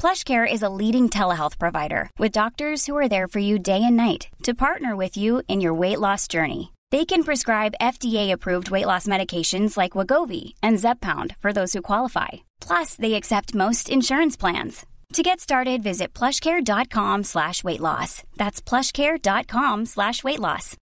PlushCare is a leading telehealth provider with doctors who are there for you day and night to partner with you in your weight loss journey. They can prescribe FDA-approved weight loss medications like Wegovy and Zepbound for those who qualify. Plus, they accept most insurance plans. To get started, visit plushcare.com slash weight loss. That's plushcare.com slash weight loss.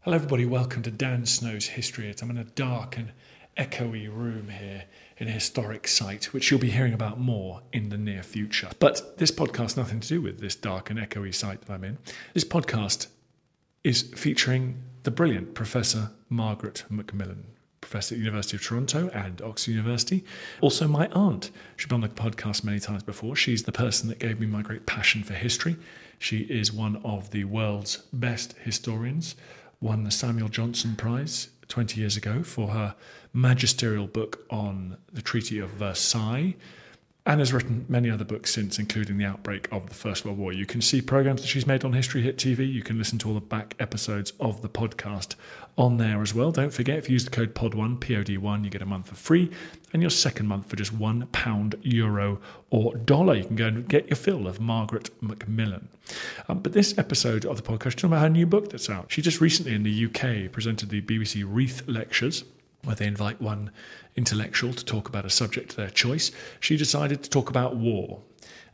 Hello, everybody. Welcome to Dan Snow's History. I'm in a dark and echoey room here in a historic site, which you'll be hearing about more in the near future. But this podcast nothing to do with this dark and echoey site that I'm in. This podcast is featuring the brilliant Professor Margaret Macmillan, Professor at the University of Toronto and Oxford University. Also, my aunt. She's been on the podcast many times before. She's the person that gave me my great passion for history. She is one of the world's best historians, won the Samuel Johnson Prize 20 years ago for her magisterial book on the Treaty of Versailles and has written many other books since, including the outbreak of the First World War. You can see programs that she's made on History Hit TV. You can listen to all the back episodes of the podcast on there as well. Don't forget, if you use the code POD1, POD1, you get a month for free, and your second month for just one pound, euro, or dollar. You can go and get your fill of Margaret Macmillan. Um, but this episode of the podcast talking about her new book that's out. She just recently in the UK presented the BBC Reith Lectures where they invite one intellectual to talk about a subject of their choice, she decided to talk about war,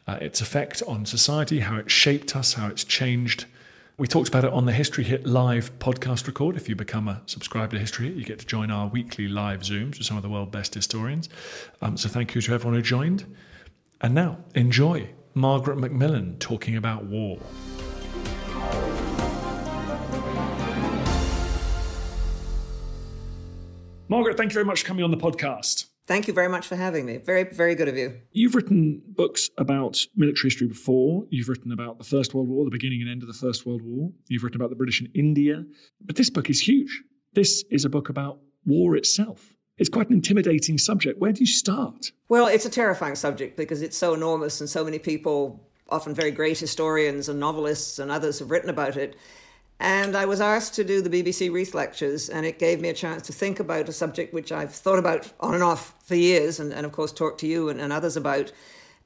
uh, its effect on society, how it shaped us, how it's changed. We talked about it on the History Hit live podcast record. If you become a subscriber to History Hit, you get to join our weekly live Zooms with some of the world's best historians. Um, so thank you to everyone who joined. And now, enjoy Margaret Macmillan talking about war. Margaret, thank you very much for coming on the podcast. Thank you very much for having me. Very, very good of you. You've written books about military history before. You've written about the First World War, the beginning and end of the First World War. You've written about the British in India. But this book is huge. This is a book about war itself. It's quite an intimidating subject. Where do you start? Well, it's a terrifying subject because it's so enormous and so many people, often very great historians and novelists and others, have written about it. And I was asked to do the BBC Reith lectures, and it gave me a chance to think about a subject which I've thought about on and off for years, and, and of course, talk to you and, and others about.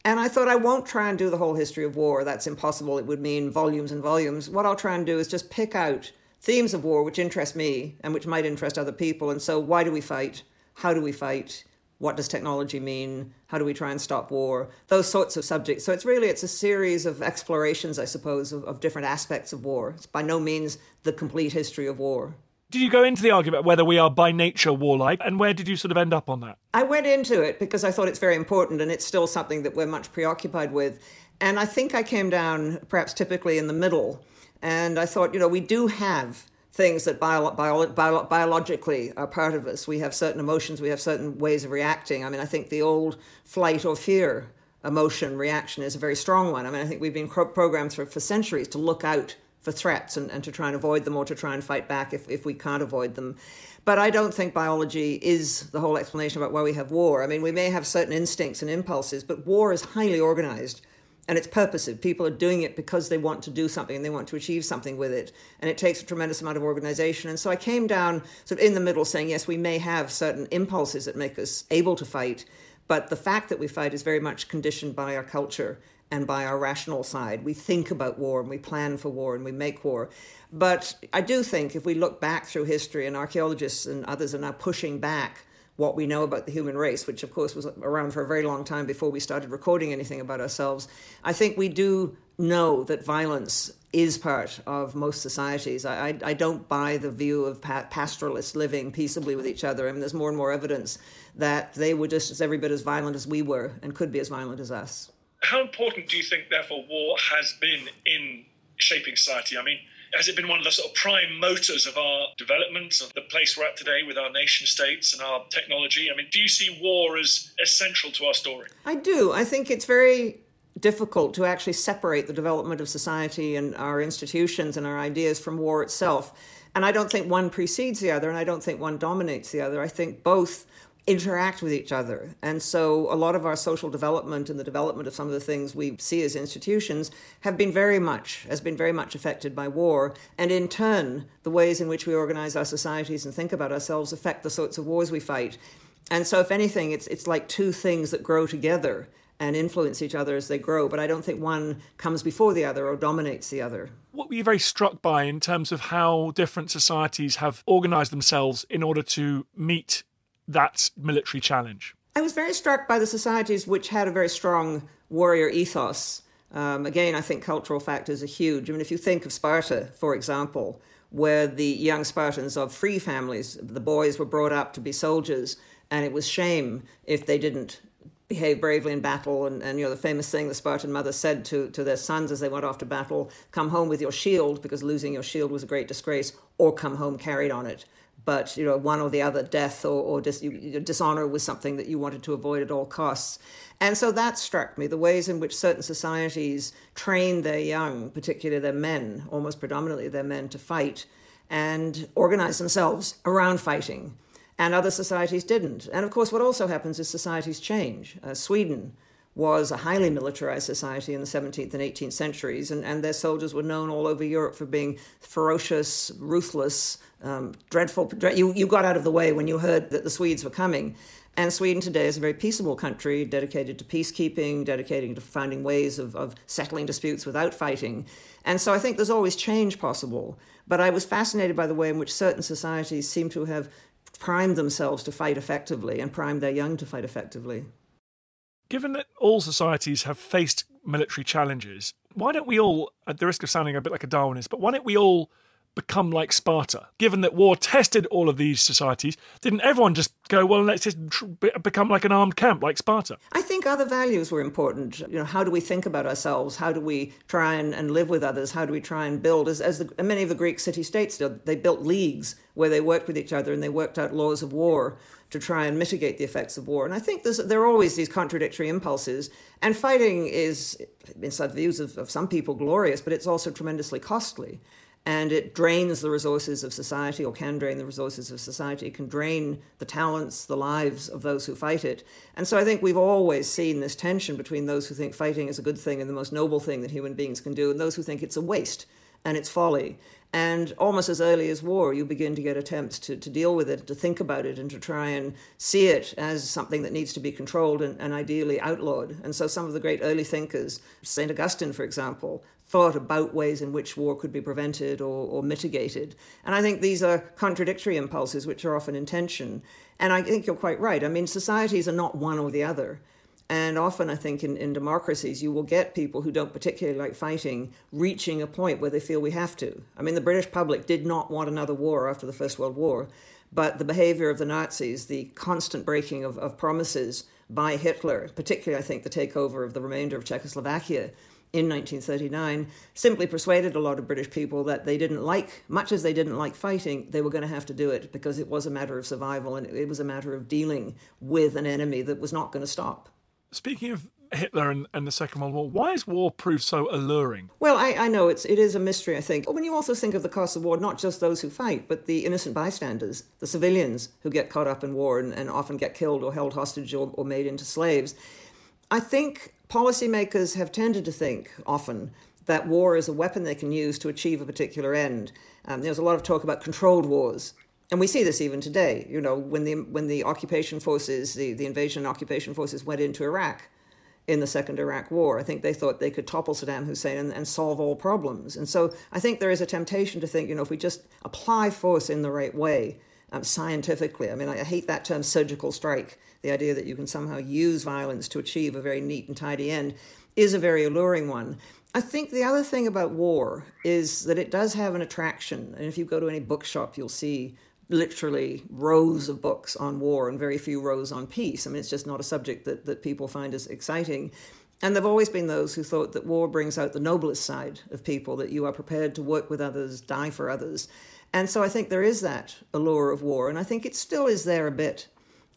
And I thought I won't try and do the whole history of war. That's impossible. It would mean volumes and volumes. What I'll try and do is just pick out themes of war which interest me and which might interest other people. And so, why do we fight? How do we fight? What does technology mean? How do we try and stop war? Those sorts of subjects. So it's really it's a series of explorations i suppose of, of different aspects of war. It's by no means the complete history of war. Did you go into the argument whether we are by nature warlike and where did you sort of end up on that? I went into it because i thought it's very important and it's still something that we're much preoccupied with. And i think i came down perhaps typically in the middle. And i thought you know we do have things that bio, bio, bio, biologically are part of us. We have certain emotions, we have certain ways of reacting. I mean, I think the old flight or fear emotion reaction is a very strong one. I mean, I think we've been programmed for, for centuries to look out for threats and, and to try and avoid them or to try and fight back if, if we can't avoid them. But I don't think biology is the whole explanation about why we have war. I mean, we may have certain instincts and impulses, but war is highly organized and it's purposive. People are doing it because they want to do something and they want to achieve something with it. And it takes a tremendous amount of organization. And so I came down sort of in the middle saying, yes, we may have certain impulses that make us able to fight, but the fact that we fight is very much conditioned by our culture and by our rational side. We think about war and we plan for war and we make war. But I do think if we look back through history, and archaeologists and others are now pushing back what we know about the human race, which of course was around for a very long time before we started recording anything about ourselves, I think we do know that violence is part of most societies. I, I, I don't buy the view of pa- pastoralists living peaceably with each other. I mean, there's more and more evidence that they were just as every bit as violent as we were and could be as violent as us. How important do you think, therefore, war has been in shaping society? I mean, has it been one of the sort of prime motors of our development, of the place we're at today with our nation states and our technology? I mean, do you see war as essential to our story? I do. I think it's very difficult to actually separate the development of society and our institutions and our ideas from war itself. And I don't think one precedes the other, and I don't think one dominates the other. I think both interact with each other. And so a lot of our social development and the development of some of the things we see as institutions have been very much has been very much affected by war. And in turn, the ways in which we organize our societies and think about ourselves affect the sorts of wars we fight. And so if anything, it's it's like two things that grow together and influence each other as they grow, but I don't think one comes before the other or dominates the other. What were you very struck by in terms of how different societies have organized themselves in order to meet that military challenge? I was very struck by the societies which had a very strong warrior ethos. Um, again, I think cultural factors are huge. I mean, if you think of Sparta, for example, where the young Spartans of free families, the boys were brought up to be soldiers, and it was shame if they didn't behave bravely in battle. And, and you know, the famous thing the Spartan mother said to, to their sons as they went off to battle come home with your shield, because losing your shield was a great disgrace, or come home carried on it but you know one or the other death or, or dis, you, dishonor was something that you wanted to avoid at all costs. And so that struck me the ways in which certain societies train their young particularly their men almost predominantly their men to fight and organize themselves around fighting. And other societies didn't. And of course what also happens is societies change. Uh, sweden was a highly militarized society in the 17th and 18th centuries, and, and their soldiers were known all over Europe for being ferocious, ruthless, um, dreadful. You, you got out of the way when you heard that the Swedes were coming. And Sweden today is a very peaceable country dedicated to peacekeeping, dedicated to finding ways of, of settling disputes without fighting. And so I think there's always change possible. But I was fascinated by the way in which certain societies seem to have primed themselves to fight effectively and primed their young to fight effectively. Given that all societies have faced military challenges, why don't we all, at the risk of sounding a bit like a Darwinist, but why don't we all become like Sparta? Given that war tested all of these societies, didn't everyone just go, well, let's just become like an armed camp like Sparta? I think other values were important. You know, how do we think about ourselves? How do we try and, and live with others? How do we try and build? As, as the, many of the Greek city states did, they built leagues where they worked with each other and they worked out laws of war to try and mitigate the effects of war. And I think there are always these contradictory impulses. And fighting is, inside the views of, of some people, glorious, but it's also tremendously costly and it drains the resources of society or can drain the resources of society it can drain the talents the lives of those who fight it and so i think we've always seen this tension between those who think fighting is a good thing and the most noble thing that human beings can do and those who think it's a waste and it's folly and almost as early as war, you begin to get attempts to, to deal with it, to think about it, and to try and see it as something that needs to be controlled and, and ideally outlawed. And so some of the great early thinkers, St. Augustine, for example, thought about ways in which war could be prevented or, or mitigated. And I think these are contradictory impulses which are often in tension. And I think you're quite right. I mean, societies are not one or the other. And often, I think in, in democracies, you will get people who don't particularly like fighting reaching a point where they feel we have to. I mean, the British public did not want another war after the First World War, but the behavior of the Nazis, the constant breaking of, of promises by Hitler, particularly, I think, the takeover of the remainder of Czechoslovakia in 1939, simply persuaded a lot of British people that they didn't like, much as they didn't like fighting, they were going to have to do it because it was a matter of survival and it was a matter of dealing with an enemy that was not going to stop. Speaking of Hitler and, and, the Second World War. Why is war proved so alluring? Well, I, I, know it's it is a mystery. I think But when you also think of the cost of war, not just those who fight, but the innocent bystanders, the civilians who get caught up in war and, and often get killed or held hostage or, or made into slaves. I think policymakers have tended to think often that war is a weapon they can use to achieve a particular end. Um, there's a lot of talk about controlled wars and we see this even today. You know, when the when the occupation forces, the, the invasion and occupation forces went into Iraq in the second Iraq War, I think they thought they could topple Saddam Hussein and, and solve all problems. And so I think there is a temptation to think, you know, if we just apply force in the right way, um, scientifically. I mean, I, hate that term surgical strike. The idea that you can somehow use violence to achieve a very neat and tidy end is a very alluring one. I think the other thing about war is that it does have an attraction. And if you go to any bookshop, you'll see literally rows of books on war and very few rows on peace. I mean, it's just not a subject that, that people find as exciting. And there have always been those who thought that war brings out the noblest side of people, that you are prepared to work with others, die for others. And so I think there is that allure of war. And I think it still is there a bit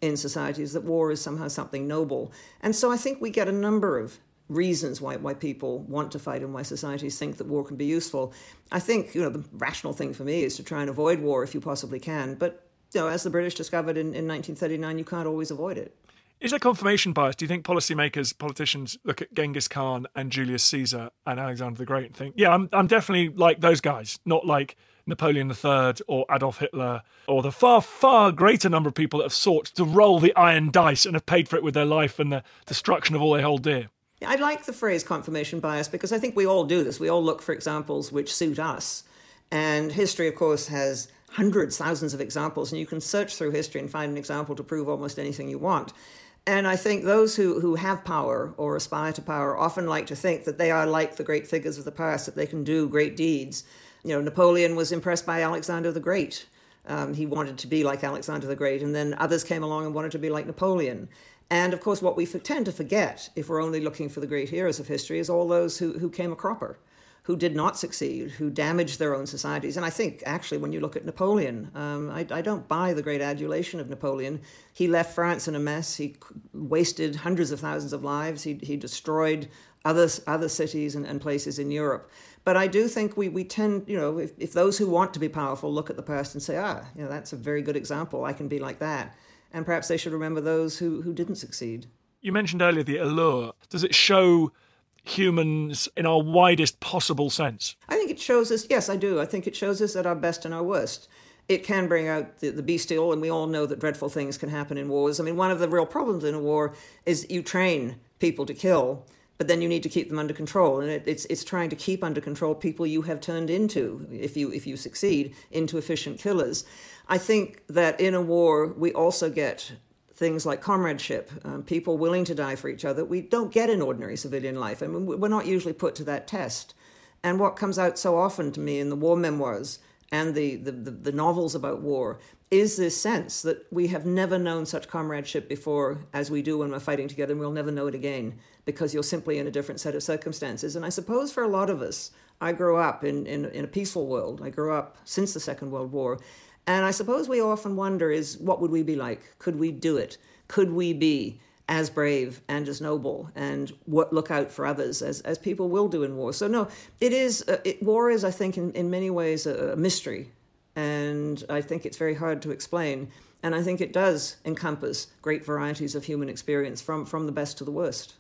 in societies that war is somehow something noble. And so I think we get a number of reasons why, why people want to fight and why societies think that war can be useful. I think, you know, the rational thing for me is to try and avoid war if you possibly can. But, you know, as the British discovered in, in 1939, you can't always avoid it. Is there confirmation bias? Do you think policymakers, politicians look at Genghis Khan and Julius Caesar and Alexander the Great and think, yeah, I'm, I'm definitely like those guys, not like Napoleon III or Adolf Hitler or the far, far greater number of people that have sought to roll the iron dice and have paid for it with their life and the destruction of all they hold dear? I like the phrase confirmation bias because I think we all do this. We all look for examples which suit us. And history, of course, has hundreds, thousands of examples, and you can search through history and find an example to prove almost anything you want. And I think those who, who have power or aspire to power often like to think that they are like the great figures of the past, that they can do great deeds. You know, Napoleon was impressed by Alexander the Great. Um, he wanted to be like Alexander the Great, and then others came along and wanted to be like Napoleon. And of course, what we tend to forget, if we're only looking for the great heroes of history, is all those who, who came a cropper who did not succeed, who damaged their own societies. And I think, actually, when you look at Napoleon, um, I, I, don't buy the great adulation of Napoleon. He left France in a mess. He wasted hundreds of thousands of lives. He, he destroyed other, other cities and, and places in Europe. But I do think we, we tend, you know, if, if those who want to be powerful look at the past and say, ah, you know, that's a very good example. I can be like that. And perhaps they should remember those who, who didn't succeed. You mentioned earlier the allure. Does it show humans in our widest possible sense? I think it shows us, yes, I do. I think it shows us at our best and our worst. It can bring out the, the bestial, and we all know that dreadful things can happen in wars. I mean, one of the real problems in a war is you train people to kill, but then you need to keep them under control, and it, it's it's trying to keep under control people you have turned into, if you if you succeed, into efficient killers. I think that in a war we also get things like comradeship, um, people willing to die for each other, we don't get in ordinary civilian life. I mean, we're not usually put to that test. And what comes out so often to me in the war memoirs and the, the, the, the novels about war is this sense that we have never known such comradeship before as we do when we're fighting together, and we'll never know it again because you're simply in a different set of circumstances. And I suppose for a lot of us, I grew up in, in, in a peaceful world. I grew up since the Second World War and I suppose we often wonder is what would we be like? Could we do it? Could we be as brave and as noble and what look out for others as, as people will do in war? So no, it is uh, it, war is I think in, in many ways a, a mystery, and I think it's very hard to explain. And I think it does encompass great varieties of human experience from from the best to the worst.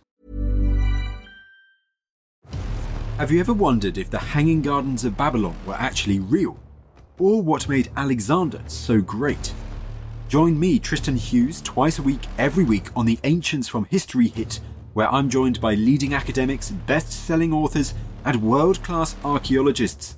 Have you ever wondered if the Hanging Gardens of Babylon were actually real? or what made Alexander so great. Join me, Tristan Hughes, twice a week, every week on the Ancients from History Hit, where I'm joined by leading academics, best selling authors, and world class archaeologists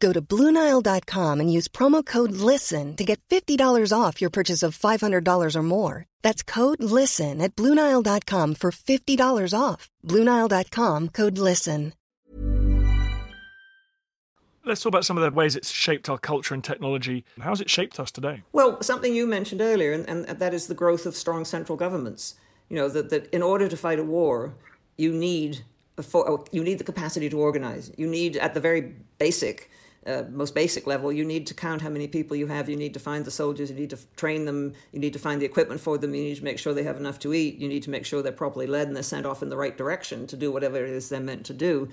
Go to Bluenile.com and use promo code LISTEN to get $50 off your purchase of $500 or more. That's code LISTEN at Bluenile.com for $50 off. Bluenile.com code LISTEN. Let's talk about some of the ways it's shaped our culture and technology. How's it shaped us today? Well, something you mentioned earlier, and, and that is the growth of strong central governments. You know, that, that in order to fight a war, you need, a, you need the capacity to organize. You need, at the very basic, uh, most basic level, you need to count how many people you have. You need to find the soldiers. You need to train them. You need to find the equipment for them. You need to make sure they have enough to eat. You need to make sure they're properly led and they're sent off in the right direction to do whatever it is they're meant to do.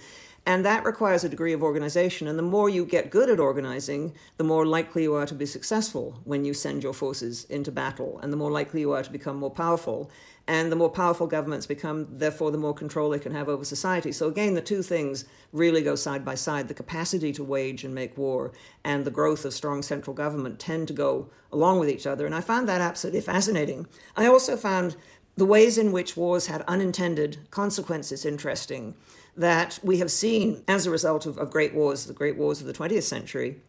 And that requires a degree of organization. And the more you get good at organizing, the more likely you are to be successful when you send your forces into battle, and the more likely you are to become more powerful. And the more powerful governments become, therefore, the more control they can have over society. So, again, the two things really go side by side. The capacity to wage and make war and the growth of strong central government tend to go along with each other. And I found that absolutely fascinating. I also found the ways in which wars had unintended consequences interesting that we have seen as a result of, of great wars, the great wars of the 20th century,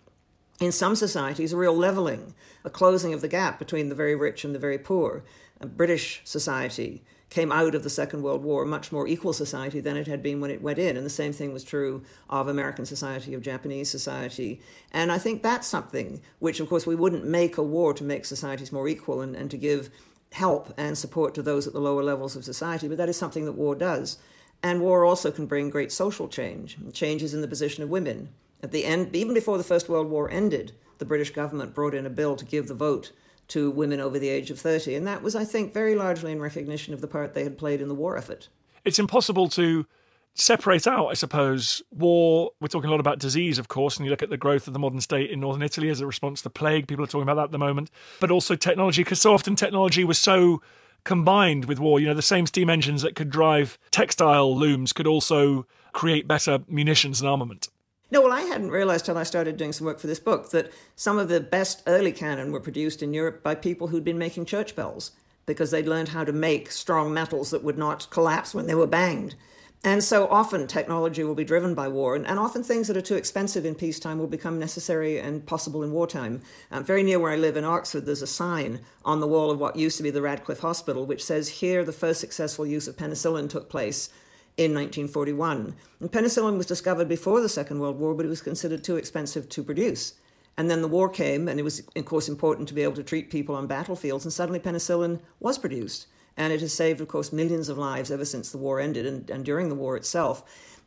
in some societies, a real leveling, a closing of the gap between the very rich and the very poor. British society came out of the Second World War a much more equal society than it had been when it went in. And the same thing was true of American society, of Japanese society. And I think that's something which, of course, we wouldn't make a war to make societies more equal and, and to give help and support to those at the lower levels of society, but that is something that war does. And war also can bring great social change, changes in the position of women. At the end, even before the First World War ended, the British government brought in a bill to give the vote to women over the age of 30. And that was, I think, very largely in recognition of the part they had played in the war effort. It's impossible to separate out, I suppose, war. We're talking a lot about disease, of course, and you look at the growth of the modern state in northern Italy as a response to plague. People are talking about that at the moment, but also technology, because so often technology was so combined with war. You know, the same steam engines that could drive textile looms could also create better munitions and armament. No, well, I hadn't realized till I started doing some work for this book that some of the best early cannon were produced in Europe by people who'd been making church bells because they'd learned how to make strong metals that would not collapse when they were banged. And so often technology will be driven by war, and, and, often things that are too expensive in peacetime will become necessary and possible in wartime. Um, very near where I live in Oxford, there's a sign on the wall of what used to be the Radcliffe Hospital, which says, Here the first successful use of penicillin took place in 1941. And penicillin was discovered before the Second World War, but it was considered too expensive to produce. And then the war came, and it was, of course, important to be able to treat people on battlefields, and suddenly penicillin was produced. And it has saved, of course, millions of lives ever since the war ended and, and during the war itself.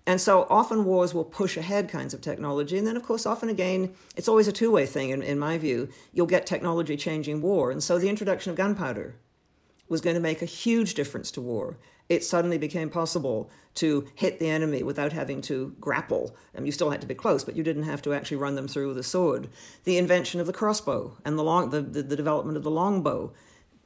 And so often wars will push ahead kinds of technology. And then, of course, often again, it's always a two way thing, in, in my view. You'll get technology changing war. And so the introduction of gunpowder was going to make a huge difference to war. It suddenly became possible to hit the enemy without having to grapple. You still had to be close, but you didn't have to actually run them through with a sword. The invention of the crossbow and the, long, the, the, the development of the longbow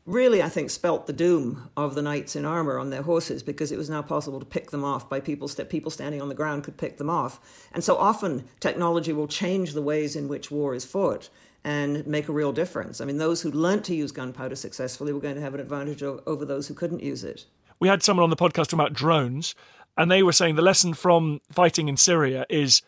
really, I think, spelt the doom of the knights in armor on their horses because it was now possible to pick them off by people, people standing on the ground could pick them off. And so often technology will change the ways in which war is fought and make a real difference. I mean, those who learnt to use gunpowder successfully were going to have an advantage over those who couldn't use it. We had someone on the podcast talking about drones, and they were saying the lesson from fighting in Syria is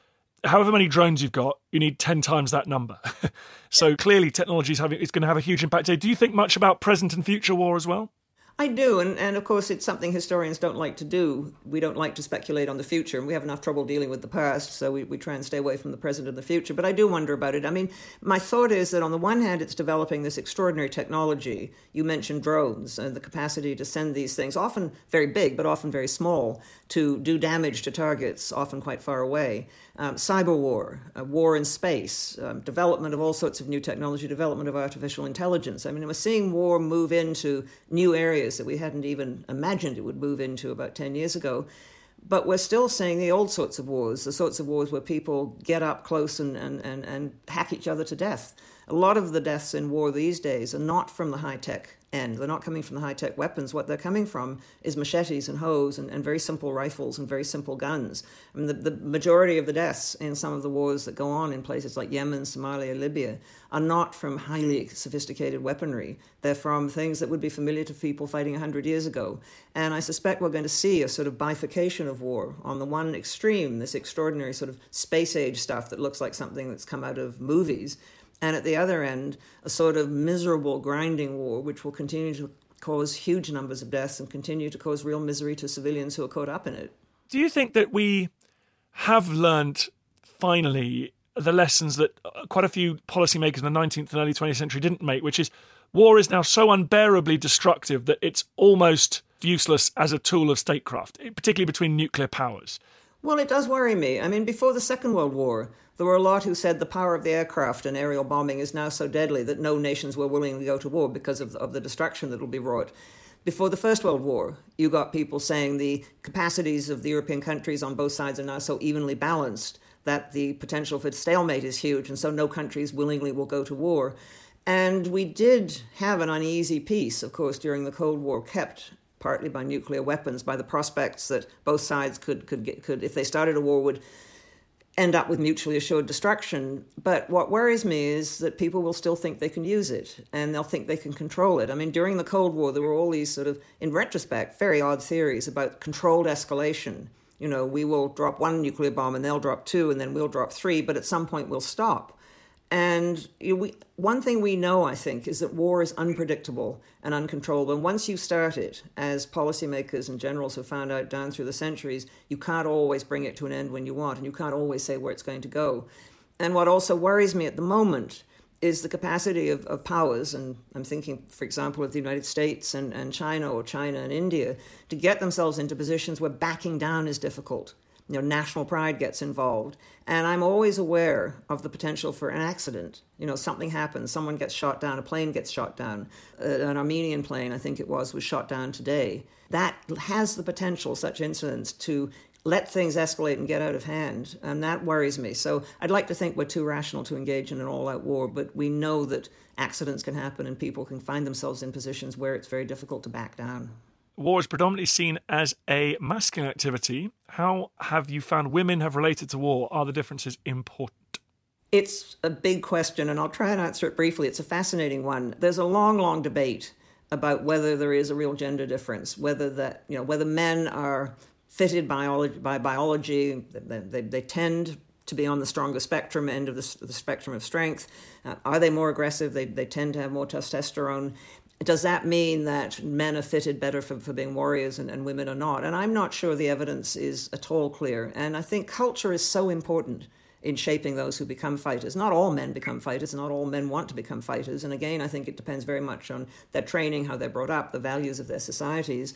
however many drones you've got, you need 10 times that number. so clearly technology is, having, is going to have a huge impact. Do you think much about present and future war as well? I do, and, and of course, it's something historians don't like to do. We don't like to speculate on the future, and we have enough trouble dealing with the past, so we, we try and stay away from the present and the future. But I do wonder about it. I mean, my thought is that on the one hand, it's developing this extraordinary technology. You mentioned drones and the capacity to send these things, often very big, but often very small, to do damage to targets, often quite far away. Um, cyber war, uh, war in space, um, development of all sorts of new technology, development of artificial intelligence. I mean, we're seeing war move into new areas areas that we hadn't even imagined it would move into about 10 years ago. But we're still seeing the old sorts of wars, the sorts of wars where people get up close and, and, and, and hack each other to death. A lot of the deaths in war these days are not from the high tech end. They're not coming from the high tech weapons. What they're coming from is machetes and hoes and, and very simple rifles and very simple guns. I mean, the, the majority of the deaths in some of the wars that go on in places like Yemen, Somalia, Libya are not from highly sophisticated weaponry. They're from things that would be familiar to people fighting 100 years ago. And I suspect we're going to see a sort of bifurcation of war. On the one extreme, this extraordinary sort of space age stuff that looks like something that's come out of movies and at the other end, a sort of miserable grinding war, which will continue to cause huge numbers of deaths and continue to cause real misery to civilians who are caught up in it. Do you think that we have learned finally the lessons that uh, quite a few policymakers in the 19th and early 20th century didn't make, which is war is now so unbearably destructive that it's almost useless as a tool of statecraft, particularly between nuclear powers? Well, it does worry me. I mean, before the Second World War, there were a lot who said the power of the aircraft and aerial bombing is now so deadly that no nations were willing to go to war because of, of the destruction that will be wrought. Before the First World War, you got people saying the capacities of the European countries on both sides are now so evenly balanced that the potential for stalemate is huge, and so no countries willingly will go to war. And we did have an uneasy peace, of course, during the Cold War, kept partly by nuclear weapons, by the prospects that both sides could could get could if they started a war would end up with mutually assured destruction. But what worries me is that people will still think they can use it and they'll think they can control it. I mean, during the Cold War, there were all these sort of, in retrospect, very odd theories about controlled escalation. You know, we will drop one nuclear bomb and they'll drop two and then we'll drop three, but at some point we'll stop. And you know, we, one thing we know, I think, is that war is unpredictable and uncontrollable. And once you start it, as policymakers and generals have found out down through the centuries, you can't always bring it to an end when you want, and you can't always say where it's going to go. And what also worries me at the moment is the capacity of, of powers, and I'm thinking, for example, of the United States and, and China or China and India, to get themselves into positions where backing down is difficult you know, national pride gets involved. And I'm always aware of the potential for an accident. You know, something happens, someone gets shot down, a plane gets shot down. Uh, an Armenian plane, I think it was, was shot down today. That has the potential, such incidents, to let things escalate and get out of hand. And that worries me. So I'd like to think we're too rational to engage in an all out war, but we know that accidents can happen and people can find themselves in positions where it's very difficult to back down war is predominantly seen as a masculine activity. How have you found women have related to war? Are the differences important? It's a big question, and I'll try and answer it briefly. It's a fascinating one. There's a long, long debate about whether there is a real gender difference, whether that you know whether men are fitted biology, by biology, they, they, they tend to be on the stronger spectrum end of the, the spectrum of strength. Uh, are they more aggressive? They, they tend to have more testosterone does that mean that men are fitted better for, for being warriors and, and women are not? And I'm not sure the evidence is at all clear. And I think culture is so important in shaping those who become fighters. Not all men become fighters, not all men want to become fighters. And again, I think it depends very much on their training, how they're brought up, the values of their societies.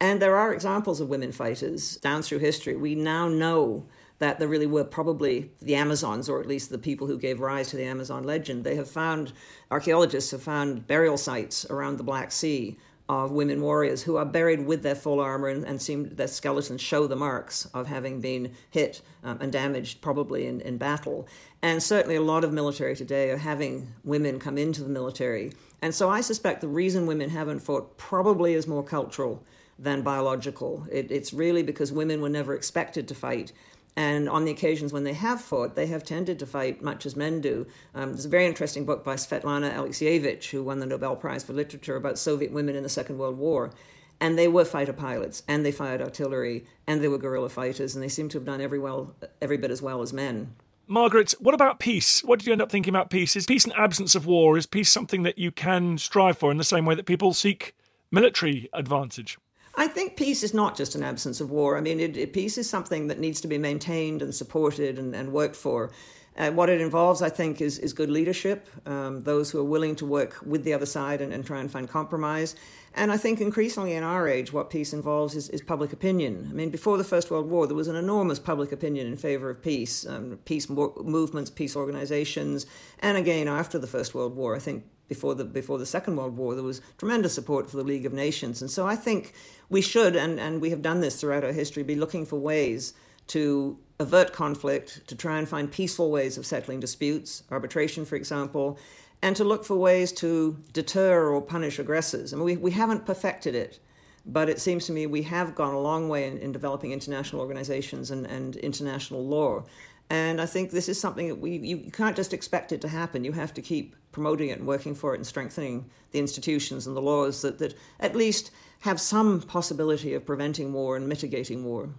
And there are examples of women fighters down through history. We now know that there really were probably the Amazons, or at least the people who gave rise to the Amazon legend. They have found, archaeologists have found burial sites around the Black Sea of women warriors who are buried with their full armor and, and seem their skeletons show the marks of having been hit um, and damaged, probably in, in battle. And certainly, a lot of military today are having women come into the military. And so, I suspect the reason women haven't fought probably is more cultural than biological. It, it's really because women were never expected to fight. And on the occasions when they have fought, they have tended to fight much as men do. Um, there's a very interesting book by Svetlana Alexievich, who won the Nobel Prize for Literature, about Soviet women in the Second World War. And they were fighter pilots, and they fired artillery, and they were guerrilla fighters, and they seem to have done every, well, every bit as well as men. Margaret, what about peace? What did you end up thinking about peace? Is peace an absence of war? Is peace something that you can strive for in the same way that people seek military advantage? I think peace is not just an absence of war. I mean, it, it, peace is something that needs to be maintained and supported and, and worked for. Uh, what it involves, I think, is, is good leadership, um, those who are willing to work with the other side and, and, try and find compromise. And I think increasingly in our age, what peace involves is, is public opinion. I mean, before the First World War, there was an enormous public opinion in favor of peace, um, peace movements, peace organizations. And again, after the First World War, I think before the before the Second World War, there was tremendous support for the League of Nations, and so I think we should, and, and we have done this throughout our history, be looking for ways to avert conflict, to try and find peaceful ways of settling disputes, arbitration, for example, and to look for ways to deter or punish aggressors. I mean, we, we haven't perfected it, but it seems to me we have gone a long way in, in developing international organizations and, and international law. And I think this is something that we you can't just expect it to happen. You have to keep promoting it and working for it and strengthening the institutions and the laws that, that at least have some possibility of preventing war and mitigating war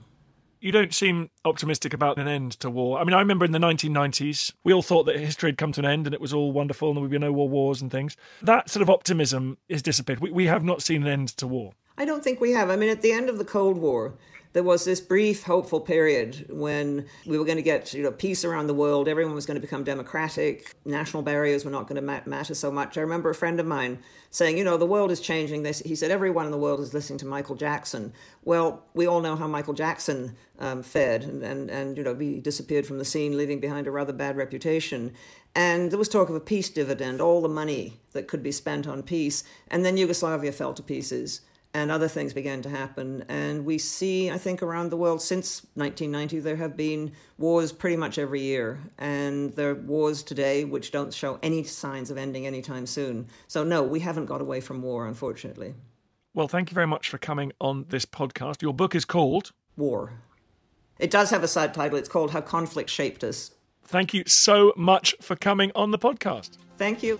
you don't seem optimistic about an end to war. I mean, I remember in the 1990s, we all thought that history had come to an end and it was all wonderful and there would be no more wars and things. That sort of optimism is dissipated. We, we have not seen an end to war. I don't think we have. I mean, at the end of the Cold War, there was this brief hopeful period when we were going to get you know peace around the world. Everyone was going to become democratic. National barriers were not going to matter so much. I remember a friend of mine saying you know the world is changing. This he said everyone in the world is listening to michael jackson. Well we all know how michael jackson um, fared and, and, and you know he disappeared from the scene leaving behind a rather bad reputation. And there was talk of a peace dividend all the money that could be spent on peace. And then yugoslavia fell to pieces and other things began to happen. And we see, I think, around the world since 1990, there have been wars pretty much every year. And there are wars today which don't show any signs of ending anytime soon. So, no, we haven't got away from war, unfortunately. Well, thank you very much for coming on this podcast. Your book is called War. It does have a subtitle. It's called How Conflict Shaped Us. Thank you so much for coming on the podcast. Thank you.